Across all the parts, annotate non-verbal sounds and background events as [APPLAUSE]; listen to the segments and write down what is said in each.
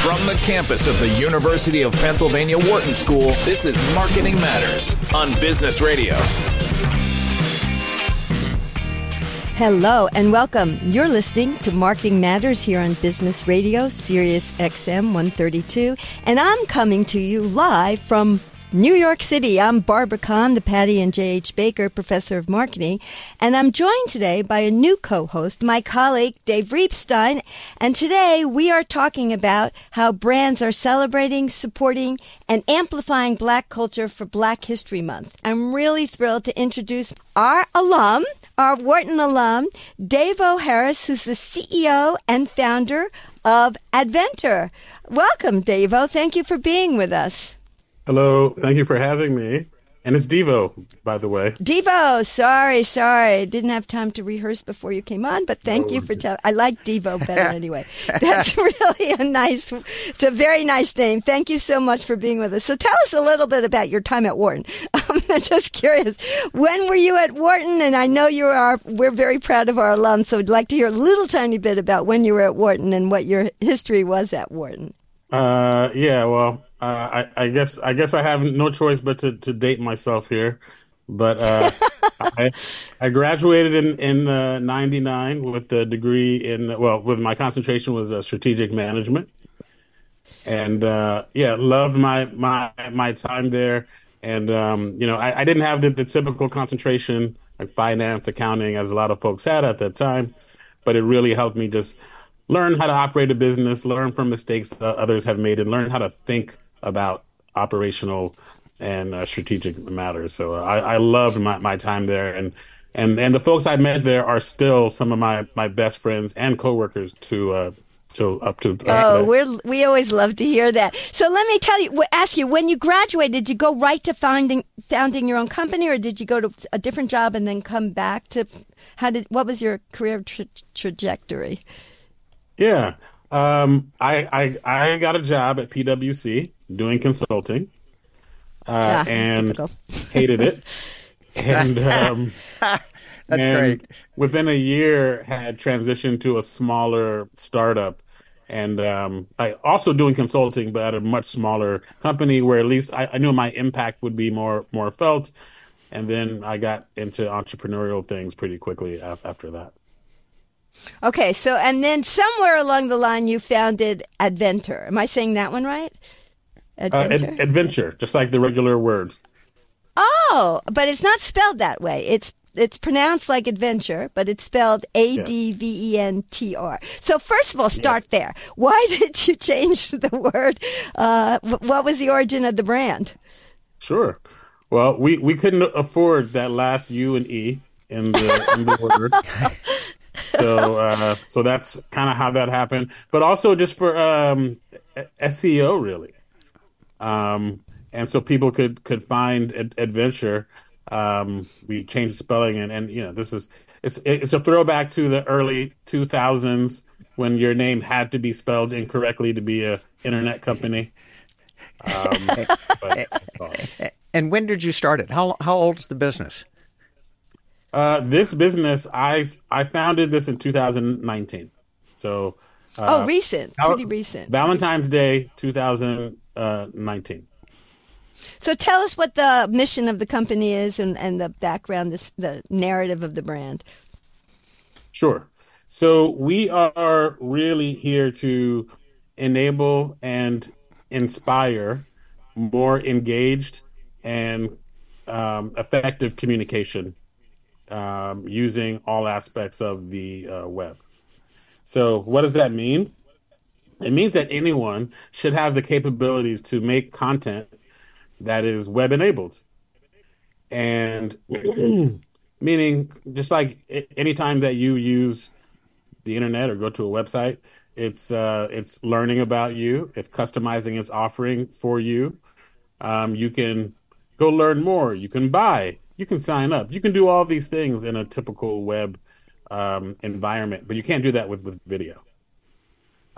From the campus of the University of Pennsylvania Wharton School, this is Marketing Matters on Business Radio. Hello and welcome. You're listening to Marketing Matters here on Business Radio, Sirius XM 132, and I'm coming to you live from New York City. I'm Barbara Kahn, the Patty and J.H. Baker Professor of Marketing, and I'm joined today by a new co-host, my colleague Dave Reibstein, and today we are talking about how brands are celebrating, supporting, and amplifying black culture for Black History Month. I'm really thrilled to introduce our alum, our Wharton alum, Dave O'Harris, who's the CEO and founder of Adventr. Welcome, Dave. O. Thank you for being with us. Hello. Thank you for having me. And it's Devo, by the way. Devo, sorry, sorry. Didn't have time to rehearse before you came on, but thank oh, you for telling. I like Devo better [LAUGHS] anyway. That's really a nice, it's a very nice name. Thank you so much for being with us. So tell us a little bit about your time at Wharton. [LAUGHS] I'm just curious. When were you at Wharton? And I know you are, we're very proud of our alums, so I'd like to hear a little tiny bit about when you were at Wharton and what your history was at Wharton. Uh, yeah, well, uh, I, I, guess I guess I have no choice but to, to date myself here. But uh, [LAUGHS] I, I, graduated in in '99 uh, with a degree in well, with my concentration was uh, strategic management, and uh, yeah, loved my my my time there. And um, you know, I, I didn't have the, the typical concentration like finance, accounting, as a lot of folks had at that time, but it really helped me just learn how to operate a business, learn from mistakes that others have made, and learn how to think about operational and uh, strategic matters. So uh, I, I loved my, my time there, and and and the folks I met there are still some of my my best friends and coworkers to. Uh, to up to uh, oh, we're we always love to hear that. So let me tell you, ask you, when you graduated, did you go right to founding founding your own company, or did you go to a different job and then come back to? How did what was your career tra- trajectory? Yeah, um, I, I I got a job at PwC doing consulting, uh, yeah, and [LAUGHS] hated it. [LAUGHS] and um, [LAUGHS] that's and great. Within a year, had transitioned to a smaller startup, and um, I also doing consulting, but at a much smaller company where at least I, I knew my impact would be more more felt. And then I got into entrepreneurial things pretty quickly after that. Okay, so and then somewhere along the line you founded Adventr. Am I saying that one right? Adventure. Uh, ad- adventure, just like the regular word. Oh, but it's not spelled that way. It's it's pronounced like adventure, but it's spelled A D V E N T R. So first of all, start yes. there. [LAUGHS] Why did you change the word? Uh, what was the origin of the brand? Sure. Well, we, we couldn't afford that last U and E in the, in the word. [LAUGHS] so uh, so that's kind of how that happened. But also just for um, SEO, really. Um, and so people could could find ad- adventure. Um, we changed spelling, and, and you know this is it's it's a throwback to the early 2000s when your name had to be spelled incorrectly to be a internet company. Um, [LAUGHS] but, and when did you start it? How how old is the business? Uh, this business, I I founded this in 2019. So. Uh, oh, recent, pretty recent. Valentine's Day 2019. So tell us what the mission of the company is and, and the background, this, the narrative of the brand. Sure. So we are really here to enable and inspire more engaged and um, effective communication um, using all aspects of the uh, web. So, what does that mean? It means that anyone should have the capabilities to make content that is web enabled. And [CLEARS THROAT] meaning, just like anytime that you use the internet or go to a website, it's uh, it's learning about you, it's customizing its offering for you. Um, you can go learn more. You can buy you can sign up. You can do all these things in a typical web um, environment, but you can't do that with, with video.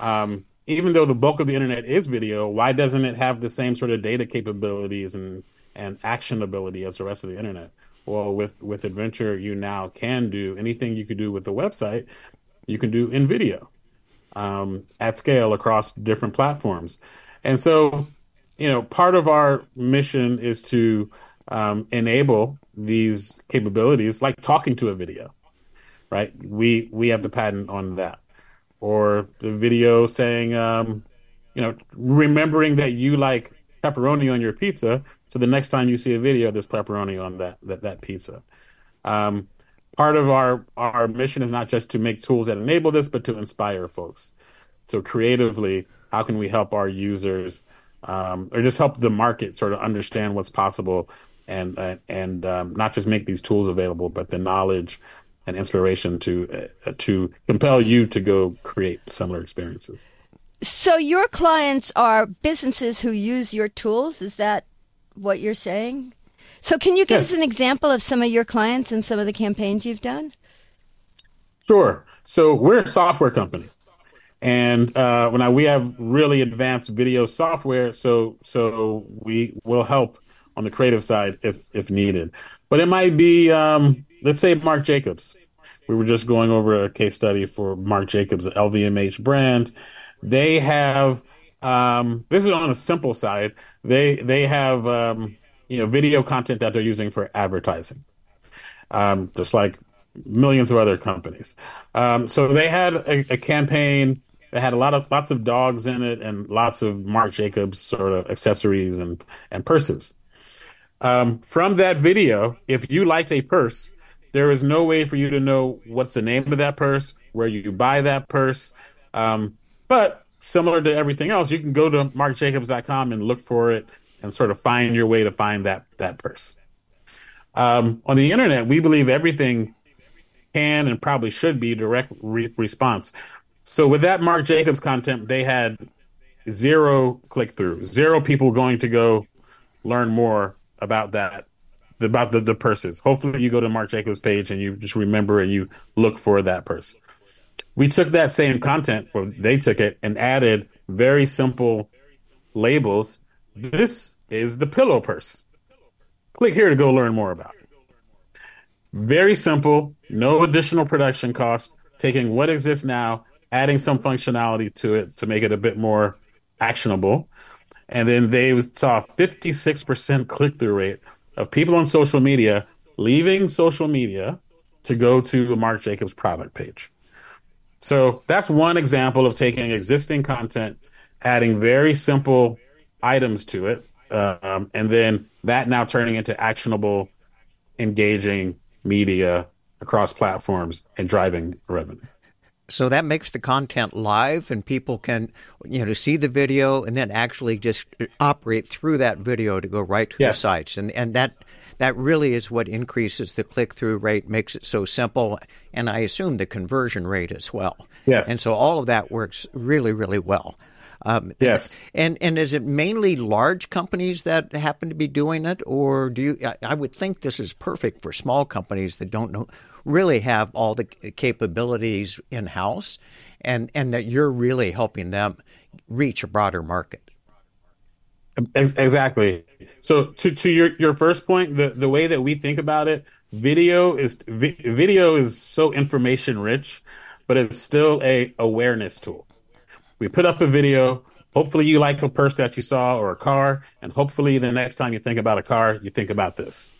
Um, even though the bulk of the internet is video, why doesn't it have the same sort of data capabilities and, and actionability as the rest of the internet? Well, with, with Adventr, you now can do anything you could do with the website, you can do in video. um, at scale across different platforms. And so, you know, part of our mission is to um, enable these capabilities, like talking to a video, right? We we have the patent on that, or the video saying, um, you know, remembering that you like pepperoni on your pizza, so the next time you see a video, there's pepperoni on that that that pizza. Um, part of our our mission is not just to make tools that enable this, but to inspire folks. So creatively, how can we help our users, um, or just help the market sort of understand what's possible, and and, and um, not just make these tools available, but the knowledge and inspiration to uh, to compel you to go create similar experiences. So your clients are businesses who use your tools. Is that what you're saying? So, can you give yes. us an example of some of your clients and some of the campaigns you've done? Sure. So, we're a software company, and uh, when I, we have really advanced video software, so so we will help on the creative side if if needed. But it might be, um, let's say, Marc Jacobs. We were just going over a case study for Marc Jacobs, LVMH brand. They have um, this is on a simple side. They they have um, you know video content that they're using for advertising, um, just like millions of other companies. Um, so they had a, a, campaign that had a lot of lots of dogs in it and lots of Marc Jacobs sort of accessories and and purses. Um, from that video, if you liked a purse, there is no way for you to know what's the name of that purse, where you buy that purse. Um, but similar to everything else, you can go to marcjacobs.com and look for it and sort of find your way to find that that purse. Um, on the internet, we believe everything can and probably should be direct re- response. So with that Marc Jacobs content, they had zero click through, zero people going to go learn more about that, about the, the purses. Hopefully, you go to Marc Jacobs page and you just remember and you look for that purse. We took that same content, or they took it and added very simple labels. This is the pillow purse. Click here to go learn more about it. Very simple, no additional production cost, taking what exists now, adding some functionality to it to make it a bit more actionable. And then they saw 56% click through rate of people on social media leaving social media to go to a Marc Jacobs product page. So that's one example of taking existing content, adding very simple items to it, um, and then that now turning into actionable, engaging media across platforms and driving revenue. So that makes the content live, and people can, you know, see the video and then actually just operate through that video to go right to yes. the sites, and and that that really is what increases the click through rate, makes it so simple, and I assume the conversion rate as well. Yes. And so all of that works really, really well. Um, yes. And and is it mainly large companies that happen to be doing it, or do you? I, I would think this is perfect for small companies that don't know, really have all the capabilities in house, and and that you're really helping them reach a broader market. Exactly. So to to your your first point, the the way that we think about it, video is video is so information rich, but it's still a awareness tool. We put up a video. Hopefully, you like a purse that you saw or a car, and hopefully, the next time you think about a car, you think about this.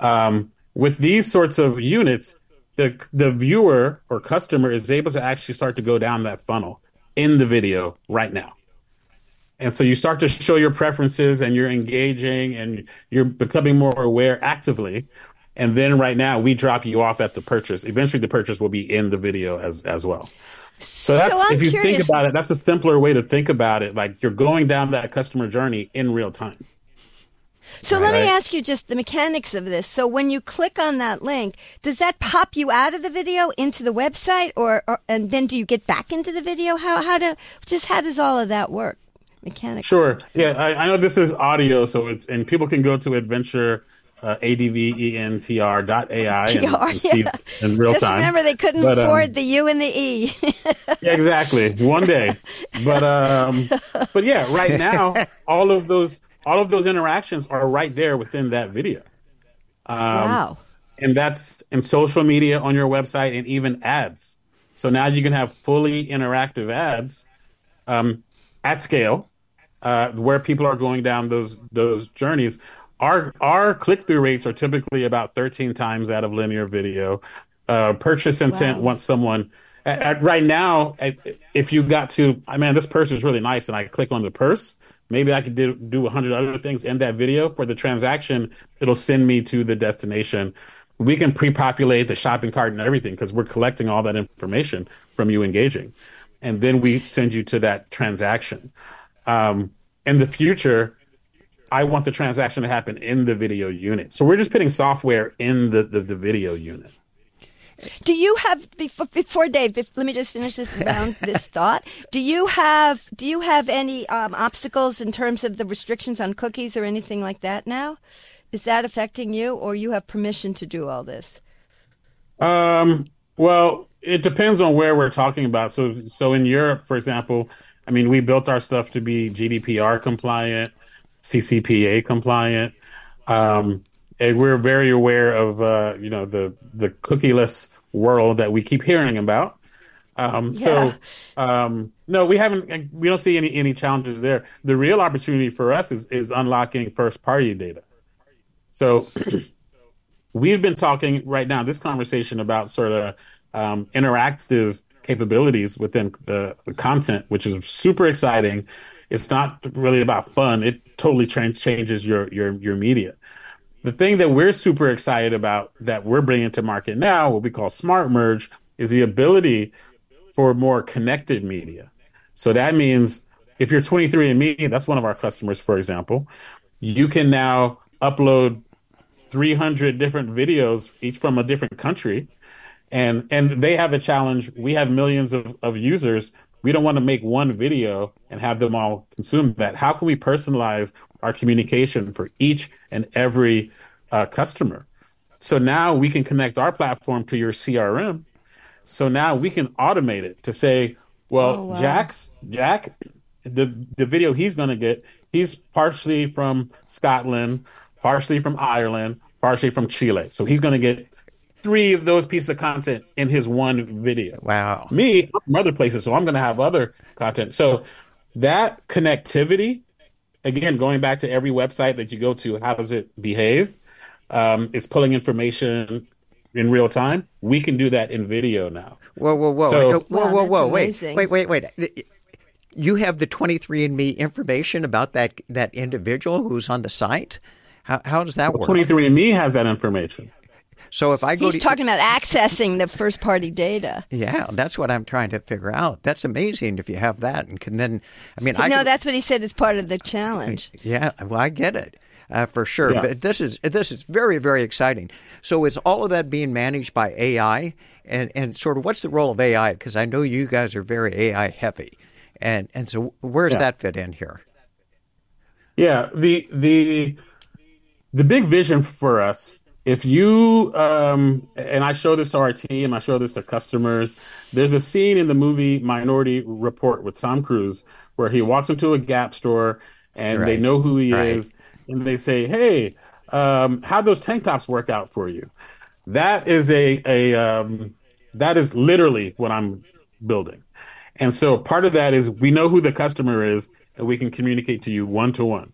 Um, with these sorts of units, the the viewer or customer is able to actually start to go down that funnel in the video right now. And so you start to show your preferences and you're engaging and you're becoming more aware actively. And then right now we drop you off at the purchase. Eventually the purchase will be in the video as as well. So that's so if you curious. think about it, that's a simpler way to think about it. Like you're going down that customer journey in real time. So right. let me ask you just the mechanics of this. So when you click on that link, does that pop you out of the video into the website, or, or and then do you get back into the video? How how do just how does all of that work mechanically? Sure. Yeah, I, I know this is audio, so it's and people can go to Adventr uh, adventr dot AI and, and see in real Just time. Just remember, they couldn't but, um, afford the U and the E. yeah, exactly. One day, but um, but yeah, right now, [LAUGHS] all of those all of those interactions are right there within that video. Um, wow. And that's in social media on your website and even ads So now you can have fully interactive ads um, at scale, uh, where people are going down those those journeys. Our our click through rates are typically about 13 times that of linear video. Uh, purchase intent wow. once someone at, at, right now, if you got to, I mean, this purse is really nice, and I click on the purse. Maybe I could do do a hundred other things in that video for the transaction. It'll send me to the destination. We can pre-populate the shopping cart and everything because we're collecting all that information from you engaging, and then we send you to that transaction. Um, in the future, I want the transaction to happen in the video unit. So we're just putting software in the, the, the video unit. Do you have before, before Dave? let me just finish this round, [LAUGHS] this thought. Do you have do you have any um, obstacles in terms of the restrictions on cookies or anything like that now? Is that affecting you, or you have permission to do all this? Um. Well, it depends on where we're talking about. So, so in Europe, for example, I mean, we built our stuff to be GDPR compliant, CCPA compliant. Um, and we're very aware of uh, you know the the cookieless world that we keep hearing about. Um, yeah. So um, no, we haven't. We don't see any any challenges there. The real opportunity for us is is unlocking first party data. So [CLEARS THROAT] we've been talking right now this conversation about sort of um, interactive capabilities within the, the, content, which is super exciting. It's not really about fun. It totally tra- changes your your your media. The thing that we're super excited about that we're bringing to market now, what we call Smart Merge, is the ability for more connected media. So that means if you're 23andMe, that's one of our customers, for example, you can now upload 300 different videos, each from a different country. And, and they have a challenge. We have millions of, of users. We don't want to make one video and have them all consume that. How can we personalize our communication for each and every uh, customer. So now we can connect our platform to your CRM. So now we can automate it to say, well, oh, wow. Jack's Jack, the the video he's going to get, he's partially from Scotland, partially from Ireland, partially from Chile. So he's going to get three of those pieces of content in his one video. Wow. Me from other places, so I'm going to have other content. So that connectivity again, going back to every website that you go to, how does it behave? Um, it's pulling information in real time. We can do that in video now. Whoa, whoa, whoa, so, whoa, whoa, whoa, wait, wait, wait, wait. You have the 23andMe information about that that individual who's on the site. How, how does that well, work? 23andMe has that information. So if I go, he's to, talking about accessing the first party data. Yeah, that's what I'm trying to figure out. That's amazing if you have that and can then. I mean, I no, could, that's what he said is part of the challenge. Yeah, well, I get it. Uh, for sure, yeah. but this is this is very very exciting. So is all of that being managed by AI, and and sort of what's the role of AI? Because I know you guys are very AI heavy, and and so where does yeah. that fit in here? Yeah, the the the big vision for us if you um, and I show this to our team, I show this to customers. There's a scene in the movie Minority Report with Tom Cruise where he walks into a Gap store and right. they know who he right. is, and they say, "Hey, um, how those tank tops work out for you?" That is a a um, that is literally what I'm building, and so part of that is we know who the customer is, and we can communicate to you one to one.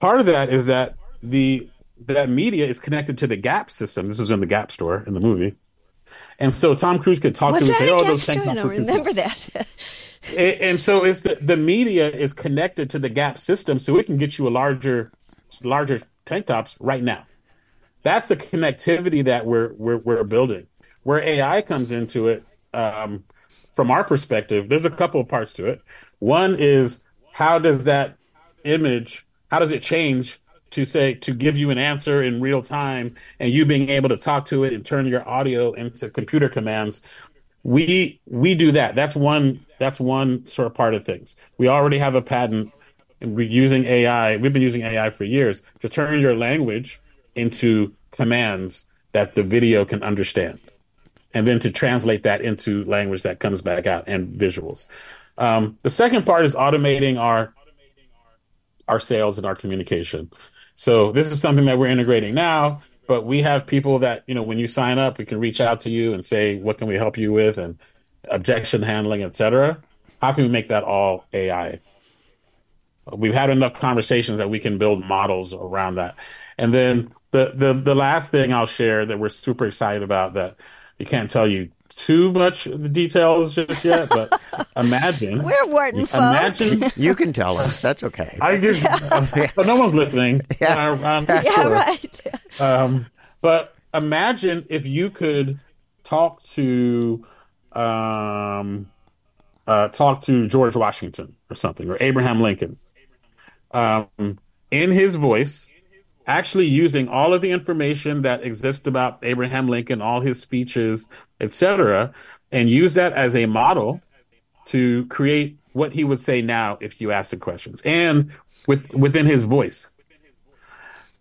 Part of that is that the that media is connected to the Gap system. This is in the Gap store in the movie. And so Tom Cruise could talk What's to him and say, "Oh, those tank tops." I remember that. [LAUGHS] and, and, so it's the, the media is connected to the Gap system, so it can get you a larger, larger tank tops right now. That's the connectivity that we're we're, we're building. Where AI comes into it, um, from our perspective, there's a couple of parts to it. One is how does that image, how does it change to say to give you an answer in real time and you being able to talk to it and turn your audio into computer commands we we do that. That's one that's one sort of part of things. We already have a patent and we're using ai we've been using ai for years to turn your language into commands that the video can understand and then to translate that into language that comes back out and visuals. Um, the second part is automating our our sales and our communication so this is something that we're integrating now, but we have people that, you know, when you sign up, we can reach out to you and say, what can we help you with? And, objection handling, etc. How can we make that all AI? We've had enough conversations that we can build models around that. And then the the the last thing I'll share that we're super excited about that we can't tell you too much the details just yet, but [LAUGHS] imagine we're Wharton Imagine [LAUGHS] you can tell us. That's okay. I give, yeah. but no one's listening. [LAUGHS] Yeah, uh, yeah sure. right. Um, but imagine if you could talk to um, uh, talk to George Washington or something, or Abraham Lincoln, um, in his voice, actually using all of the information that exists about Abraham Lincoln, all his speeches, etc., and use that as a model to create what he would say now if you asked the questions, and with within his voice.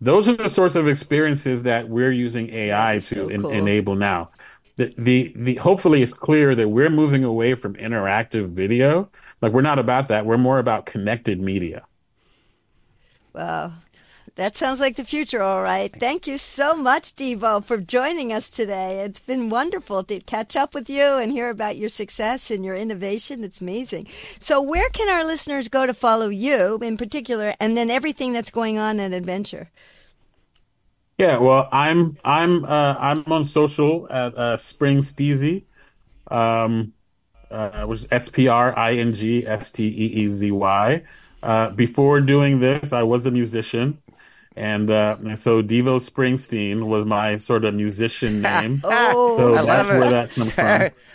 Those are the sorts of experiences that we're using AI to so cool. enable now the, the the hopefully it's clear that we're moving away from interactive video. Like we're not about that. We're more about connected media. Wow. That sounds like the future, all right. Thank you so much, Devo, for joining us today. It's been wonderful to catch up with you and hear about your success and your innovation. It's amazing. So, where can our listeners go to follow you in particular, and then everything that's going on at Adventr? Yeah, well, I'm I'm uh, I'm on social at uh, Spring Steezy, um, uh, which is S P R I N G S T E E Z Y. Uh, before doing this, I was a musician, and, uh, and so Devo Springsteen was my sort of musician [LAUGHS] name. oh, so I that's where that comes from. [LAUGHS]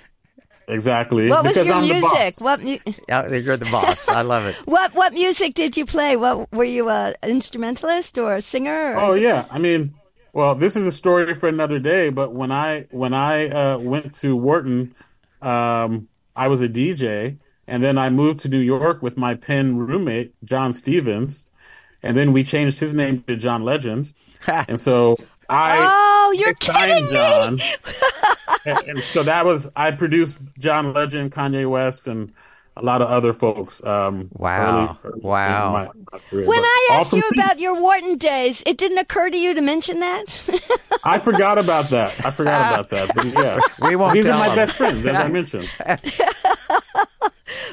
Exactly. What was your I'm music? What mu- yeah, you're the boss. I love it. [LAUGHS] what what music did you play? What were you a instrumentalist or a singer? Or? Oh yeah, I mean, well, this is a story for another day. But when I when I uh, went to Wharton, um, I was a DJ, and then I moved to New York with my Penn roommate John Stephens, and then we changed his name to John Legend, and so I oh, you're kidding John. me. [LAUGHS] and, and, so that was I produced John Legend, Kanye West, and a lot of other folks. Um, wow! Early, early wow! My, my career, when I asked you about your Wharton days, it didn't occur to you to mention that. I forgot about that. I forgot [LAUGHS] about that. But yeah, we won't. These are my them. best friends, as I [LAUGHS] mentioned.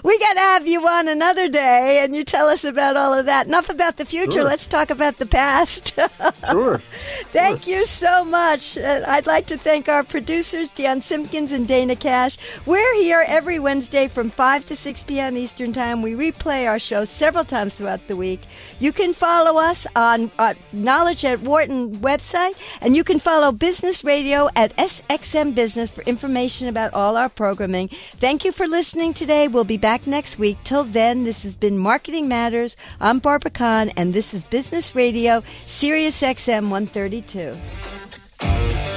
We got to have you on another day and you tell us about all of that. Enough about the future. Sure. Let's talk about the past. [LAUGHS] sure. Thank sure. you so much. Uh, I'd like to thank our producers, Dion Simpkins and Dana Cash. We're here every Wednesday from 5 to 6 p.m. Eastern Time. We replay our show several times throughout the week. You can follow us on uh, Knowledge at Wharton website, and you can follow Business Radio at SXM Business for information about all our programming. Thank you for listening today. We'll be back next week. Till then, this has been Marketing Matters. I'm Barbara Kahn, and this is Business Radio, Sirius XM 132.